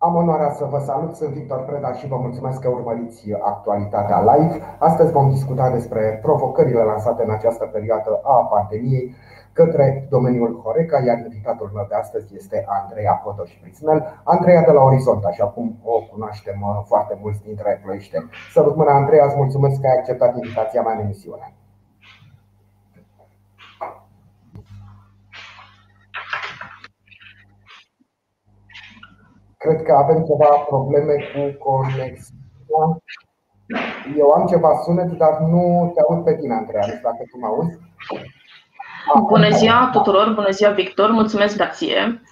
Am onoarea să vă salut, sunt Victor Preda și vă mulțumesc că urmăriți actualitatea live. Astăzi vom discuta despre provocările lansate în această perioadă a pandemiei către domeniul Horeca, iar invitatul meu de astăzi este Andreea Potoș Prisnel. Andreea de la Orizont, așa cum o cunoaștem uh, foarte mulți dintre ploieșteni. Să mâna, Andreea, îți mulțumesc că ai acceptat invitația mea în emisiune. Cred că avem ceva probleme cu conexiunea. Eu am ceva sunet, dar nu te aud pe tine, Andreea. Nu știu dacă tu mă auzi. Bună ziua tuturor, bună ziua Victor, mulțumesc grație.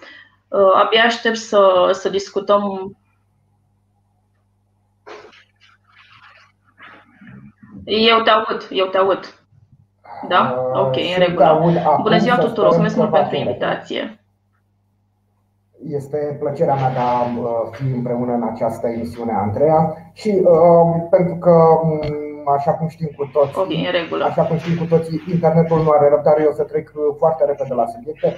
Uh, abia aștept să, să discutăm Eu te aud, eu te aud. Da? Uh, ok, în regulă. Bună ziua tuturor, mulțumesc mult pentru invitație. Este plăcerea mea de a uh, fi împreună în această emisiune, Andreea, și uh, pentru că, um, așa cum știm cu toți, okay, așa cum știm cu toții, internetul nu are răbdare, eu să trec uh, foarte repede la subiecte.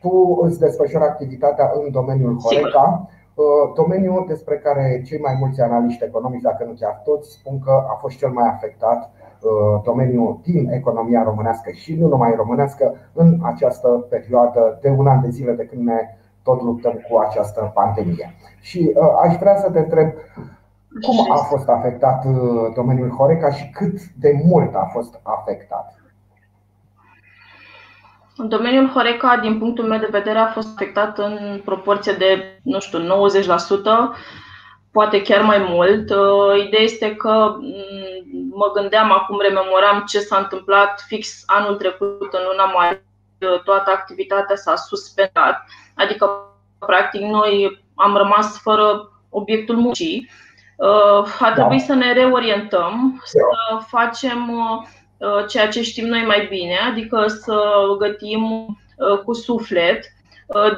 Tu îți desfășori activitatea în domeniul Horeca, uh, domeniul despre care cei mai mulți analiști economici, dacă nu chiar toți, spun că a fost cel mai afectat domeniul din economia românească și nu numai românească în această perioadă de un an de zile de când ne tot luptăm cu această pandemie. Și uh, aș vrea să te întreb cum a fost afectat uh, domeniul Horeca și cât de mult a fost afectat? Domeniul Horeca, din punctul meu de vedere, a fost afectat în proporție de, nu știu, 90%, poate chiar mai mult. Uh, ideea este că mm, mă gândeam, acum rememoram ce s-a întâmplat fix anul trecut, în luna mai, toată activitatea s-a suspendat Adică, practic, noi am rămas fără obiectul muncii. Uh, a trebuit da. să ne reorientăm, să facem uh, ceea ce știm noi mai bine, adică să gătim uh, cu suflet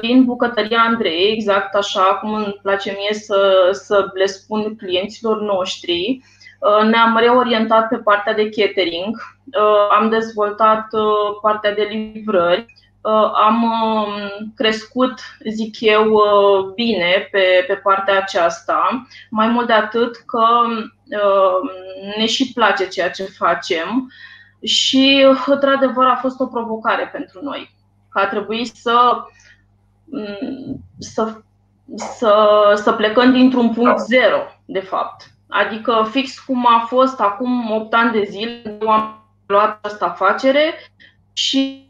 din bucătăria Andrei, exact așa cum îmi place mie să, să le spun clienților noștri. Ne-am reorientat pe partea de catering, am dezvoltat partea de livrări, Uh, am um, crescut, zic eu, uh, bine pe, pe partea aceasta. Mai mult de atât că uh, ne și place ceea ce facem și, într-adevăr, a fost o provocare pentru noi. Că a trebuit să, mm, să, să, să plecăm dintr-un punct zero, de fapt. Adică fix cum a fost acum 8 ani de zile, am luat această afacere și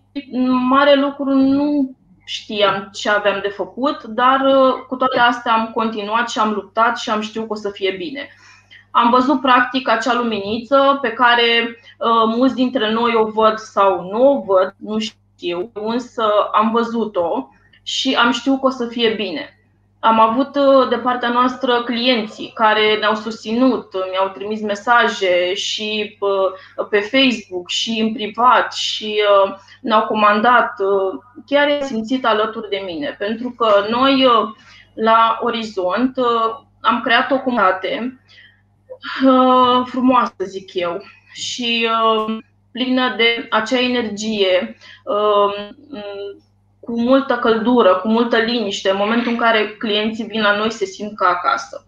mare lucru nu știam ce aveam de făcut, dar uh, cu toate astea am continuat și am luptat și am știut că o să fie bine. Am văzut practic acea luminiță pe care uh, mulți dintre noi o văd sau nu o văd, nu știu, însă am văzut-o și am știut că o să fie bine. Am avut uh, de partea noastră clienții care ne-au susținut, mi-au trimis mesaje și uh, pe Facebook și în privat și uh, ne-au comandat. Chiar e simțit alături de mine, pentru că noi la Orizont am creat o comunitate frumoasă, zic eu, și plină de acea energie cu multă căldură, cu multă liniște, în momentul în care clienții vin la noi se simt ca acasă.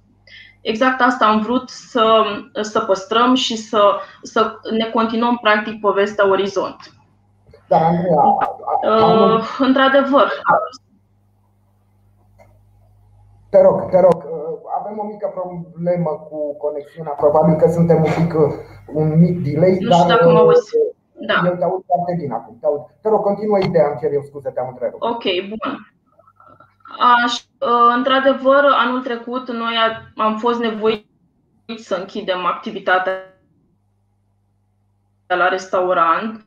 Exact asta am vrut să, să păstrăm și să, să ne continuăm practic povestea Orizont. Da, Andreea, uh, într-adevăr. Te rog, te rog, uh, avem o mică problemă cu conexiunea, probabil că suntem un pic uh, un mic delay, nu știu dar dacă mă auzi. Da. Eu te aud foarte bine acum. Te, aud. te rog, continuă ideea, îmi cer eu scuze, te-am întrerupt. Ok, bun. Aș, ă, într-adevăr, anul trecut noi am fost nevoiți să închidem activitatea la restaurant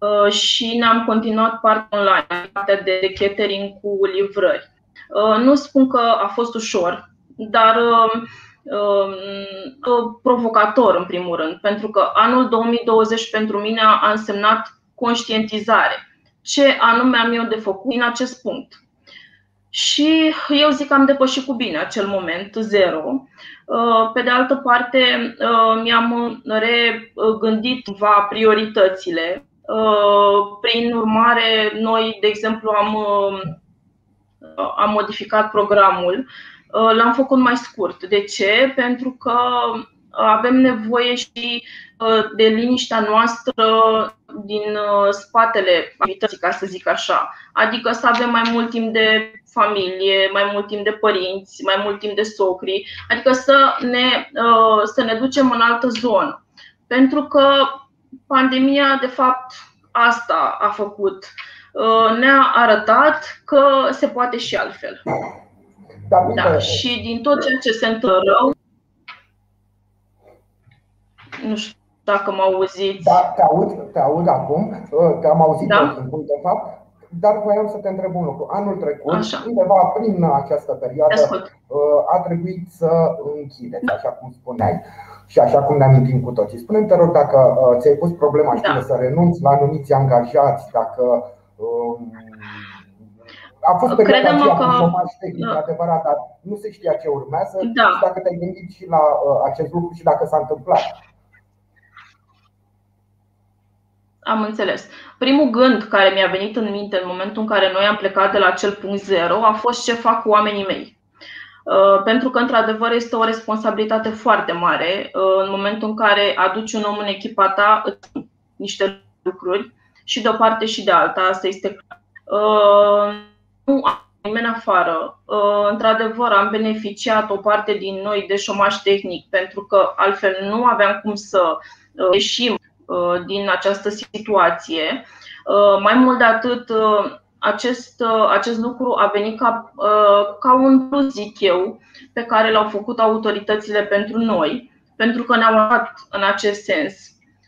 ă, și ne-am continuat partea online, partea de catering cu livrări. Ă, nu spun că a fost ușor, dar Um, provocator, în primul rând, pentru că anul 2020 pentru mine a însemnat conștientizare. Ce anume am eu de făcut în acest punct? Și eu zic că am depășit cu bine acel moment, zero. Uh, pe de altă parte, uh, mi-am regândit va prioritățile. Uh, prin urmare, noi, de exemplu, am am modificat programul, l-am făcut mai scurt. De ce? Pentru că avem nevoie și de liniștea noastră din spatele activității, ca să zic așa. Adică să avem mai mult timp de familie, mai mult timp de părinți, mai mult timp de socri, adică să ne, să ne ducem în altă zonă. Pentru că pandemia, de fapt, asta a făcut. Ne-a arătat că se poate și altfel. Da, da, și din tot ceea ce se întâmplă rău, nu știu dacă mă auziți. Da, te aud, te aud acum, te-am auzit da? timpul, de fapt, dar voiam să te întreb un lucru. Anul trecut, așa. undeva prin această perioadă, a trebuit să închideți, așa cum spuneai și așa cum ne amintim cu toții. Spune-mi, te rog, dacă ți-ai pus problema da. să renunți la anumiți angajați, dacă a fost perioada aceea că... cu șomaj tehnic, da. adevărat, dar nu se știa ce urmează da. și dacă te-ai gândit și la uh, acest lucru și dacă s-a întâmplat. Am înțeles. Primul gând care mi-a venit în minte în momentul în care noi am plecat de la acel punct zero a fost ce fac cu oamenii mei. Uh, pentru că, într-adevăr, este o responsabilitate foarte mare uh, în momentul în care aduci un om în echipa ta niște lucruri și de o parte și de alta, asta este clar. Uh, nu am nimeni afară. Într-adevăr, am beneficiat o parte din noi de șomaj tehnic pentru că altfel nu aveam cum să ieșim Uh, din această situație. Uh, mai mult de atât, uh, acest, acest lucru a venit ca, ca un plus, zic eu, pe care l-au făcut autoritățile pentru noi, pentru că ne-au achitat în acest sens.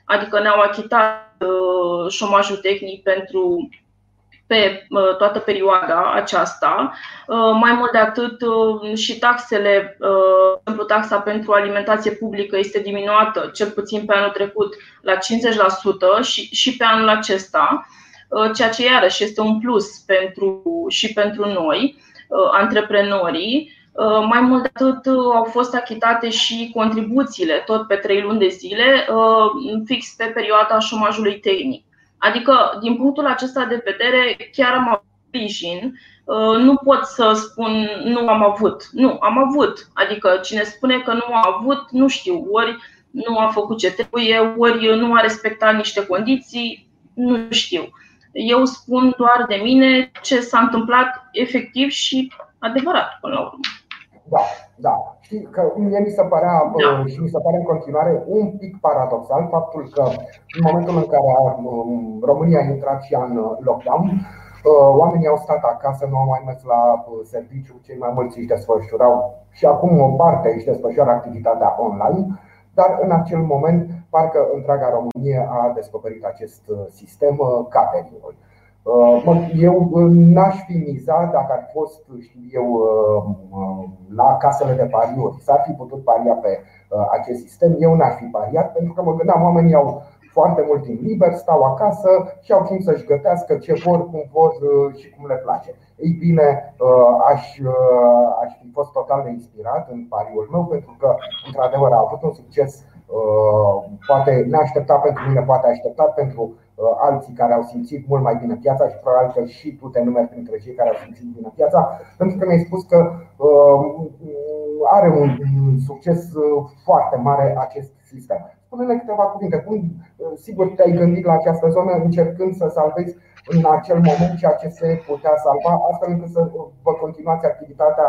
Adică ne-au achitat șomajul tehnic pentru pe toată perioada aceasta. Uh, mai mult de atât, uh, și taxele, uh, exemplu, taxa pentru alimentație publică este diminuată, cel puțin pe anul trecut, la 50% și, și pe anul acesta, ceea ce iarăși este un plus pentru, și pentru noi, antreprenorii. Mai mult de atât, au fost achitate și contribuțiile, tot pe trei luni de zile, fix pe perioada șomajului tehnic. Adică, din punctul acesta de vedere, chiar am sprijin. Uh, nu pot să spun nu am avut. Nu, am avut. Adică cine spune că nu a avut, nu știu, ori nu a făcut ce trebuie, ori nu a respectat niște condiții, nu știu. Eu spun doar de mine ce s-a întâmplat efectiv și adevărat până la urmă. Da, da. Știi că mie mi se părea da. și mi se pare în continuare un pic paradoxal faptul că în momentul în care um, România a intrat și în lockdown, uh, oamenii au stat acasă, nu au mai mers la uh, serviciu, cei mai mulți își desfășurau și acum o parte își desfășoară activitatea online, dar în acel moment parcă întreaga Românie a descoperit acest uh, sistem catering Uh, eu uh, n-aș fi mizat dacă ar fost, știu eu, uh, la casele de pariuri. S-ar fi putut paria pe acest sistem. Eu n-aș fi pariat pentru că mă gândeam, oamenii au foarte mult timp liber, stau acasă și au timp să-și gătească ce vor, cum vor și cum le place. Ei bine, aș, aș fi fost total de inspirat în pariul meu pentru că, într-adevăr, a avut un succes poate neașteptat pentru mine, poate așteptat pentru Uh, alții care au simțit mult mai bine piața și probabil că și tu te numeri printre cei care au simțit bine piața, pentru că mi-ai spus că uh, are un succes uh, foarte mare acest sistem. Spune-ne câteva cuvinte. Cum, sigur, te-ai gândit la această zonă încercând să salvezi în acel moment ceea ce se putea salva, astfel încât să vă continuați activitatea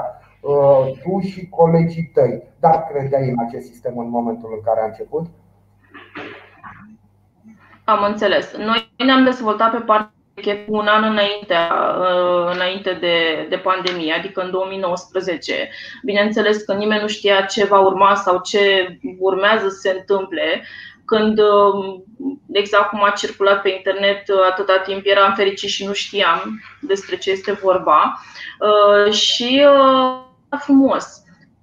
tu și colegii tăi. Dar credeai în acest sistem în momentul în care a început? Am înțeles. Noi ne-am dezvoltat pe partea un an înainte, uh, înainte de, de pandemie, adică în 2019. Bineînțeles că nimeni nu știa ce va urma sau ce urmează să se întâmple. Când um, exact cum a circulat pe internet atâta timp eram fericit și nu știam despre ce este vorba. Uh, și uh, frumos,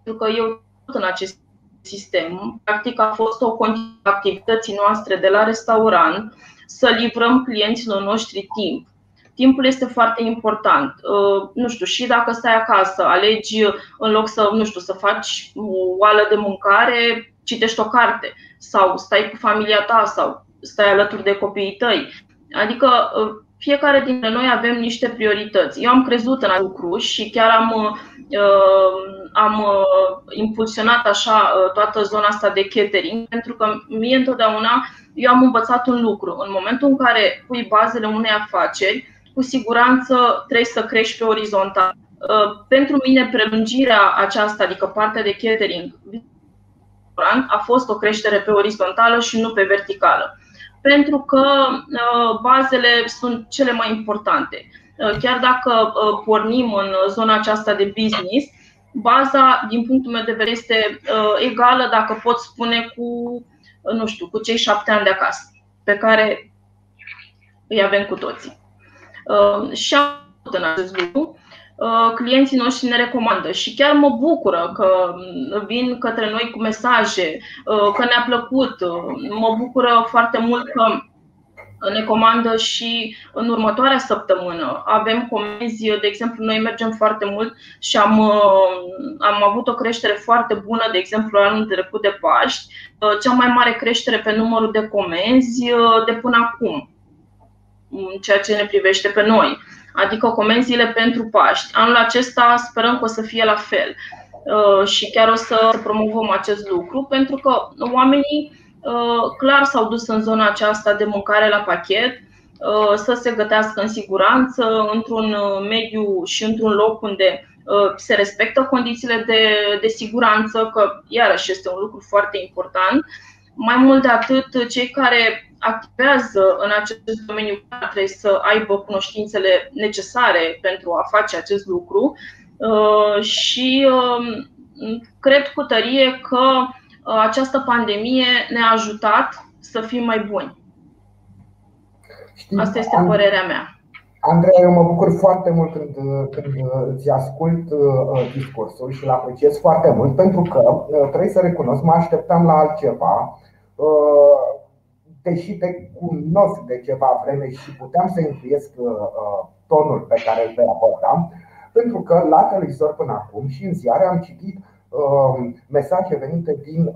pentru că eu în acest sistem, practic a fost o continuare activității noastre de la restaurant să livrăm clienților noștri timp. Timpul este foarte important. Uh, nu știu, și dacă stai acasă, alegi în loc să, nu știu, să faci o oală de mâncare, citești o carte sau stai cu familia ta sau stai alături de copiii tăi. Adică uh, fiecare dintre noi avem niște priorități. Eu am crezut în lucru și chiar am, uh, am uh, impulsionat așa uh, toată zona asta de catering, pentru că mie întotdeauna eu am învățat un lucru. În momentul în care pui bazele unei afaceri, cu siguranță trebuie să crești pe orizontal. Pentru mine, prelungirea aceasta, adică partea de catering, a fost o creștere pe orizontală și nu pe verticală pentru că uh, bazele sunt cele mai importante. Uh, chiar dacă uh, pornim în zona aceasta de business, baza, din punctul meu de vedere, este egală, dacă pot spune, cu, nu știu, cu cei șapte ani de acasă, pe care îi avem cu toții. Și am în acest lucru Uh, clienții noștri ne recomandă și chiar mă bucură că vin către noi cu mesaje, uh, că ne-a plăcut. Uh, mă bucură foarte mult că ne comandă și în următoarea săptămână. Avem comenzi, de exemplu, noi mergem foarte mult și am, am avut o creștere foarte bună, de exemplu, anul trecut de Paști, cea mai mare creștere pe numărul de comenzi de până acum, ceea ce ne privește pe noi adică comenzile pentru Paști. Anul acesta sperăm că o să fie la fel uh, și chiar o să promovăm acest lucru pentru că oamenii uh, clar s-au dus în zona aceasta de mâncare la pachet, uh, să se gătească în siguranță, într-un mediu și într-un loc unde se respectă condițiile de, de siguranță, că iarăși este un lucru foarte important. Mai mult de atât, cei care activează în acest domeniu trebuie să aibă cunoștințele necesare pentru a face acest lucru uh, și um, cred cu tărie că uh, această pandemie ne-a ajutat să fim mai buni. Asta este părerea mea. Andreea, eu mă bucur foarte mult când, când îți ascult uh, discursul și îl apreciez foarte mult pentru că trebuie să recunosc, mă așteptam la altceva deși te cunosc de ceva vreme și puteam să intuiesc uh, uh, tonul pe care îl vei aborda, pentru că la televizor până acum și în ziare am citit uh, mesaje venite din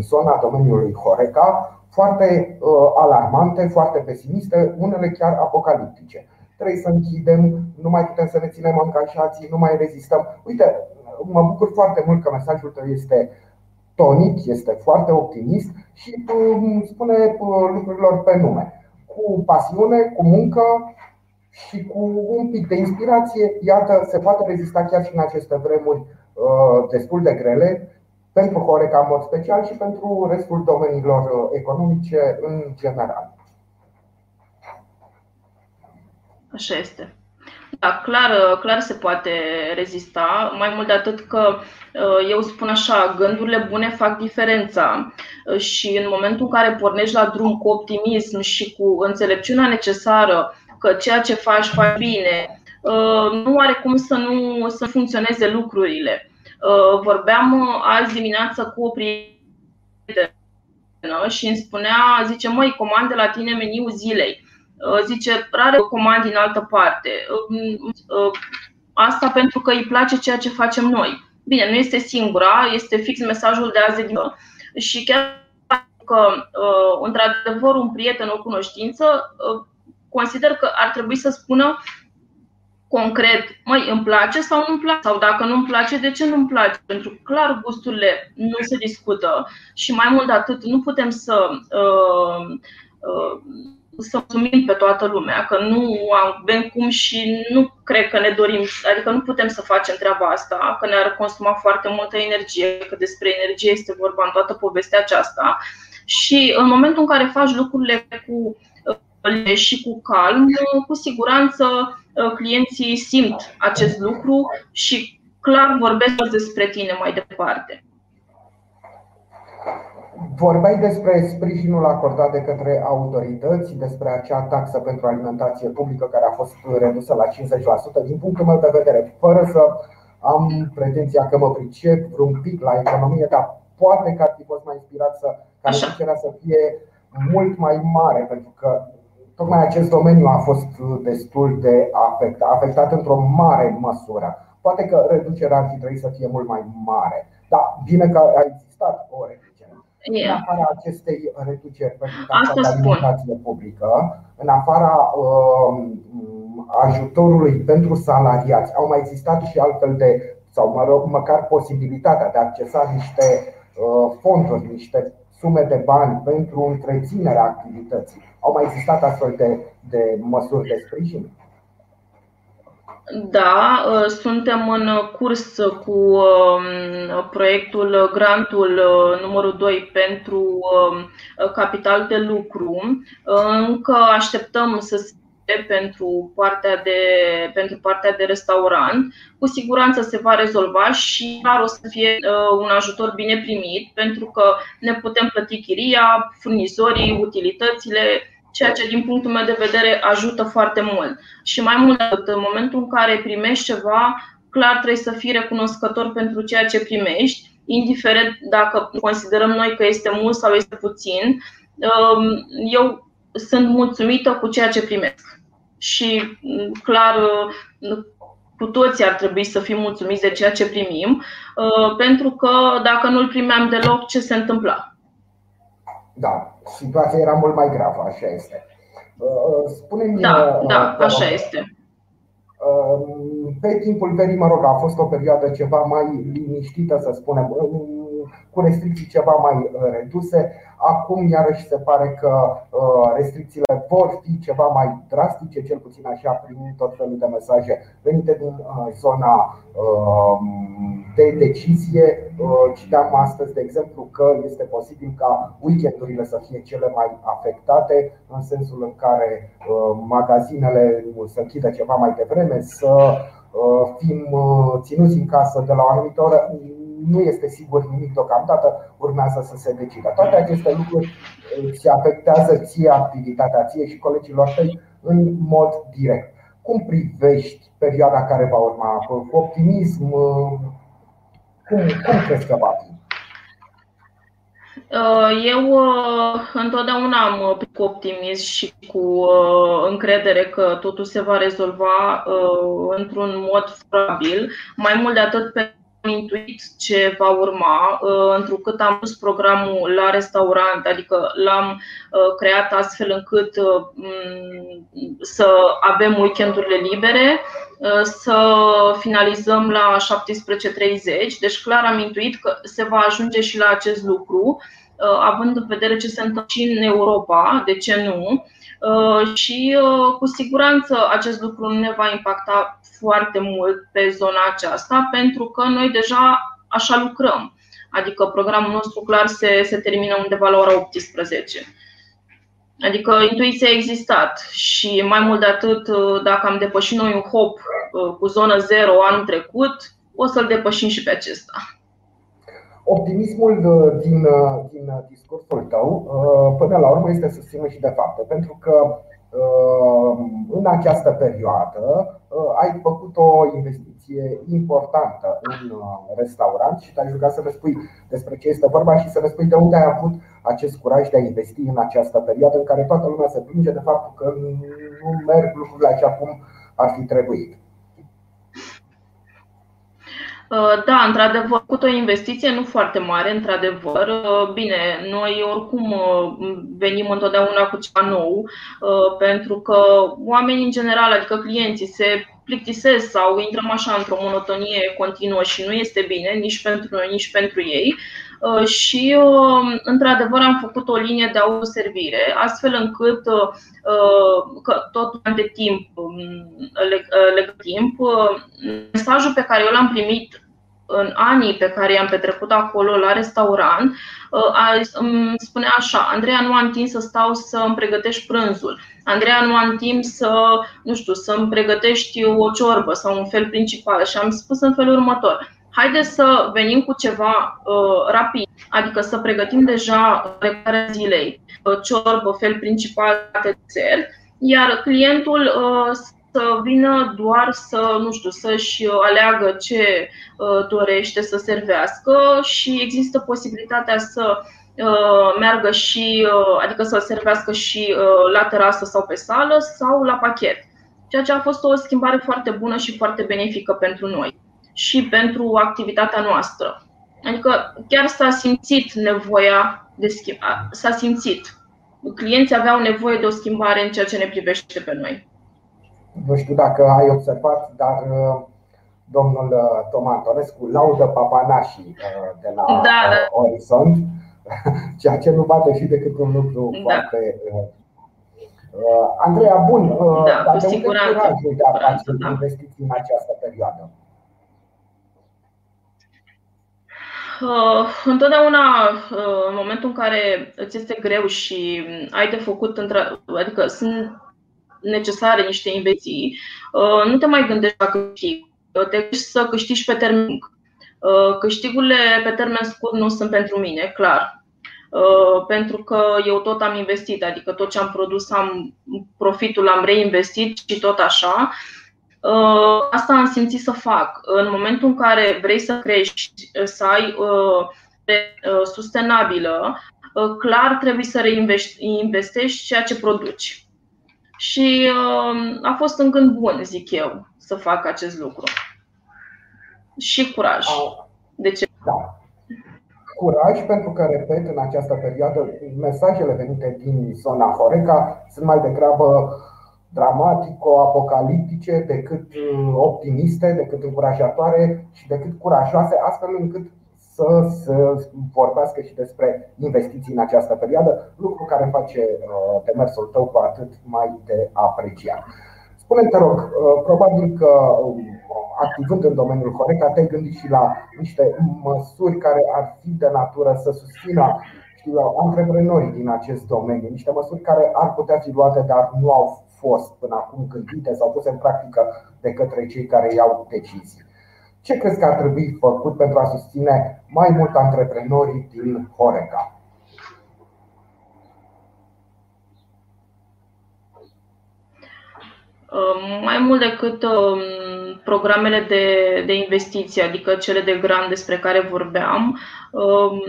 zona domeniului Horeca, foarte alarmante, foarte pesimiste, unele chiar apocaliptice. Trebuie să închidem, nu mai putem să ne ținem angajații, nu mai rezistăm. Uite, mă bucur foarte mult că mesajul tău este tonic, este foarte optimist și spune uh, lucrurilor pe nume. Cu pasiune, cu muncă și cu un pic de inspirație, iată, se poate rezista chiar și în aceste vremuri uh, destul de grele pentru Horeca în mod special și pentru restul domeniilor uh, economice în general. Așa este. Da, clar, clar se poate rezista, mai mult de atât că uh, eu spun așa, gândurile bune fac diferența. Uh, și în momentul în care pornești la drum cu optimism și cu înțelepciunea necesară că ceea ce faci faci bine, uh, nu are cum să nu să funcționeze lucrurile. Vorbeam azi dimineață cu o prietenă și îmi spunea, zice, măi, comand de la tine meniul zilei. Uh, zice, rare comand din altă parte. Uh, uh, asta pentru că îi place ceea ce facem noi. Bine, nu este singura, este fix mesajul de azi din și chiar că, într-adevăr, un prieten, o cunoștință, consider că ar trebui să spună concret, măi, îmi place sau nu-mi place? Sau dacă nu-mi place, de ce nu-mi place? Pentru că clar gusturile nu se discută și mai mult de atât nu putem să uh, uh, să mulțumim pe toată lumea, că nu avem cum și nu cred că ne dorim, adică nu putem să facem treaba asta, că ne-ar consuma foarte multă energie, că despre energie este vorba în toată povestea aceasta. Și în momentul în care faci lucrurile cu și cu calm, cu siguranță clienții simt acest lucru și clar vorbesc despre tine mai departe. Vorbeai despre sprijinul acordat de către autorități, despre acea taxă pentru alimentație publică care a fost redusă la 50%. Din punctul meu de vedere, fără să am pretenția că mă pricep vreun pic la economie, dar poate că ar fi fost mai inspirat să ca reducerea să fie mult mai mare, pentru că tocmai acest domeniu a fost destul de afectat, afectat într-o mare măsură. Poate că reducerea ar fi trebuit să fie mult mai mare, dar bine că a existat o reducere. În afara acestei reduceri pentru taxa de alimentație publică, în afara uh, ajutorului pentru salariați, au mai existat și altfel de, sau mă rog, măcar posibilitatea de a accesa niște uh, fonduri, niște sume de bani pentru întreținerea activității. Au mai existat astfel de, de măsuri de sprijin? Da, ă, suntem în curs cu um, proiectul, grantul ă, numărul 2 pentru um, capital de lucru. Încă așteptăm să se pentru partea, de, pentru partea de restaurant. Cu siguranță se va rezolva și clar o să fie ă, un ajutor bine primit pentru că ne putem plăti chiria, furnizorii, utilitățile, ceea ce din punctul meu de vedere ajută foarte mult. Și mai mult atât, în momentul în care primești ceva, clar trebuie să fii recunoscător pentru ceea ce primești, indiferent dacă considerăm noi că este mult sau este puțin. Um, eu sunt mulțumită cu ceea ce primesc. Și clar, cu toții ar trebui să fim mulțumiți de ceea ce primim, uh, pentru că dacă nu-l primeam deloc, ce se întâmpla? Da, situația era mult mai gravă, așa este. Uh, uh, spune-mi. Da, uh, da, așa este. Pe timpul verii, mă rog, a fost o perioadă ceva mai liniștită, să spunem, cu restricții ceva mai reduse. Acum, iarăși, se pare că restricțiile vor fi ceva mai drastice, cel puțin așa, prin tot felul de mesaje venite din zona de decizie. Uh, citeam astăzi, de exemplu, că este posibil ca weekendurile să fie cele mai afectate, în sensul în care uh, magazinele să închidă ceva mai devreme, să uh, fim ținuți în casă de la o anumită oră. Nu este sigur nimic deocamdată, urmează să se decidă. Toate aceste lucruri se afectează ție activitatea, ție și colegilor tăi în mod direct. Cum privești perioada care va urma? Cu optimism? Cum, cum crezi că va fi? Uh, eu uh, întotdeauna am uh, cu optimism și cu încredere că totul se va rezolva într-un mod favorabil. Mai mult de atât pe am intuit ce va urma, uh, întrucât am pus programul la restaurant, adică l-am uh, creat astfel încât uh, să avem weekendurile libere, să finalizăm la 17.30, deci clar am intuit că se va ajunge și la acest lucru, având în vedere ce se întâmplă și în Europa, de ce nu, și cu siguranță acest lucru nu ne va impacta foarte mult pe zona aceasta, pentru că noi deja așa lucrăm. Adică programul nostru clar se, se termină undeva la ora 18. Adică intuiția a existat și mai mult de atât, dacă am depășit noi un hop uh, cu zonă 0 anul trecut, o să-l depășim și pe acesta. Optimismul uh, din, uh, din discursul tău, până la urmă, este susținut și de fapte, pentru că în această perioadă Uh, ai făcut o investiție importantă în uh, restaurant și te-ai jucat să ne spui despre ce este vorba și să ne spui de unde ai avut acest curaj de a investi în această perioadă în care toată lumea se plânge de faptul că nu merg lucrurile așa cum ar fi trebuit. Uh, da, într-adevăr, făcut o investiție nu foarte mare, într-adevăr. Bine, noi oricum venim întotdeauna cu ceva nou, pentru că oamenii în general, adică clienții, se plictisesc sau intrăm așa într-o monotonie continuă și nu este bine nici pentru noi, nici pentru ei. Uh, și, uh, într-adevăr, am făcut o linie de autoservire, astfel încât uh, că tot de timp, um, legă timp, mesajul pe care eu l-am primit în anii pe care i-am petrecut acolo la restaurant, îmi spunea așa, Andreea, nu am timp să stau să îmi pregătești prânzul. Andreea, nu am timp să, nu știu, să-mi pregătești o ciorbă sau un fel principal. Și am spus în felul următor. Haideți să venim cu ceva uh, rapid, adică să pregătim deja repararea zilei, uh, ciorbă, fel principal de desert, iar clientul uh, să vină doar să, nu știu, să-și aleagă ce uh, dorește să servească și există posibilitatea să uh, meargă și, uh, adică să servească și la terasă sau pe sală sau la pachet. Ceea ce a fost o schimbare foarte bună și foarte benefică pentru noi și pentru activitatea noastră. Adică chiar s-a simțit nevoia de schimb. S-a simțit. Clienții aveau nevoie de o schimbare în ceea ce ne privește pe noi. Nu știu dacă ai observat, dar uh, domnul uh, Toma Antonescu laudă papanașii uh, de la da, da. Orizont, ceea ce nu bate și decât un lucru da. foarte Andreea, bun, da, dar de unde curajul de a face da. investiții în această perioadă? Uh, întotdeauna, uh, în momentul în care îți este greu și ai de făcut, adică sunt necesare niște investiții, uh, nu te mai gândești la câștig. Te gândești să câștigi pe termen Câștigurile pe termen scurt nu sunt pentru mine, clar. Pentru că eu tot am investit, adică tot ce am produs, am profitul am reinvestit și tot așa. Uh, asta am simțit să fac. În momentul în care vrei să crești, să ai uh, uh, sustenabilă, clar trebuie să reinvestești ceea ce produci. Și a fost în gând bun, zic eu, să fac acest lucru. Și curaj. De ce? Da. Curaj, pentru că, repet, în această perioadă, mesajele venite din zona Horeca sunt mai degrabă uh, dramatico-apocaliptice, decât uh, optimiste, decât încurajatoare și decât curajoase, astfel încât să se vorbească și despre investiții în această perioadă, lucru care face uh, demersul tău cu atât mai de apreciat. Spune te rog, uh, probabil că activând în domeniul Horeca, te-ai gândit și la niște măsuri care ar fi de natură să susțină știu, antreprenorii din acest domeniu, niște măsuri care ar putea fi luate, dar nu au fost până acum gândite sau puse în practică de către cei care iau decizii. Ce crezi că ar trebui făcut pentru a susține mai mult antreprenorii din Horeca? Mai mult decât um, programele de, de investiție, adică cele de grant despre care vorbeam, um,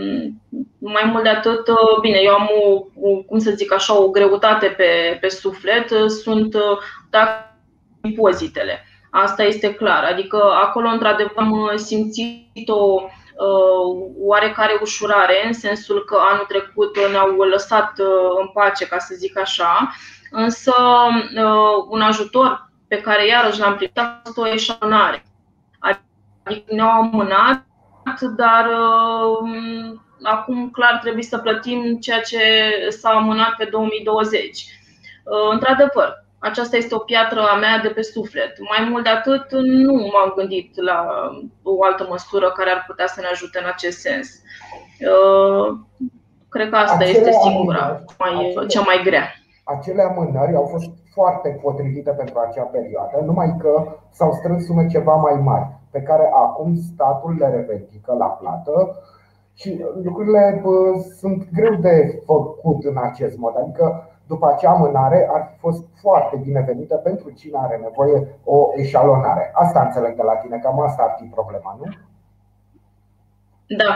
mai mult de atât, uh, bine, eu am o, o cum să zic așa, o greutate pe, pe suflet, uh, sunt uh, dacă impozitele. Asta este clar. Adică acolo, într-adevăr, am simțit o oarecare ușurare, în sensul că anul trecut ne-au lăsat în pace, ca să zic așa, însă un ajutor pe care iarăși l-am primit a fost o eșalonare. Adică ne-au amânat, dar uh, acum clar trebuie să plătim ceea ce s-a amânat pe 2020. Uh, într-adevăr, aceasta este o piatră a mea de pe suflet. Mai mult de atât, nu m-am gândit la o altă măsură care ar putea să ne ajute în acest sens. Uh, cred că asta este singura, cea mai grea. Acele amânări au fost foarte potrivite pentru acea perioadă, numai că s-au strâns sume ceva mai mari, pe care acum statul le revendică la plată și lucrurile bă, sunt greu de făcut în acest mod. Adică după acea amânare ar fi fost foarte binevenită pentru cine are nevoie o eșalonare. Asta înțeleg de la tine, cam asta ar fi problema, nu? Da,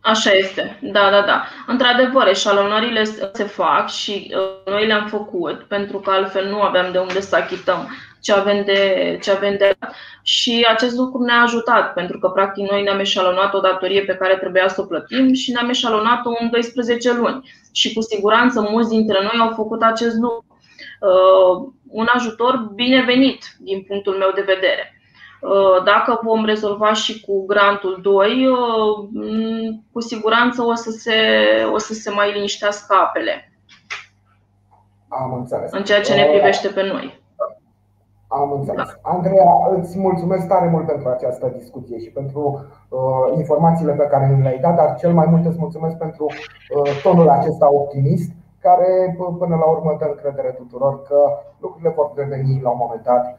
Așa este, da, da, da. Într-adevăr, eșalonările se fac și uh, noi le-am făcut pentru că altfel nu aveam de unde să achităm ce avem de, ce avem de și acest lucru ne-a ajutat pentru că practic noi ne-am eșalonat o datorie pe care trebuia să o plătim și ne-am eșalonat-o în 12 luni și cu siguranță mulți dintre noi au făcut acest lucru. Uh, un ajutor binevenit din punctul meu de vedere. Uh, dacă vom rezolva și cu grantul 2, uh, cu siguranță o să se, o să se mai liniștească apele. Am înțeles. În ceea ce ne privește pe noi. Am înțeles. Da. Andreea, îți mulțumesc tare mult pentru această discuție și pentru uh, informațiile pe care mi le-ai dat, dar cel mai mult îți mulțumesc pentru uh, tonul acesta optimist, care până la urmă dă încredere tuturor că lucrurile vor reveni la un moment dat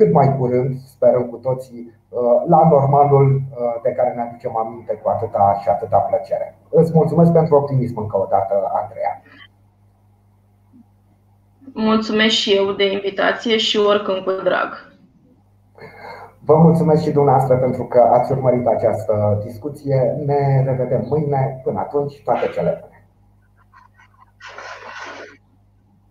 cât mai curând, sperăm cu toții, uh, la normalul uh, de care ne aducem aminte cu atâta și atâta plăcere. Îți mulțumesc pentru optimism încă o dată, Andreea. Mulțumesc și eu de invitație și oricând cu drag. Vă mulțumesc și dumneavoastră pentru că ați urmărit această discuție. Ne revedem mâine. Până atunci, toate cele bune.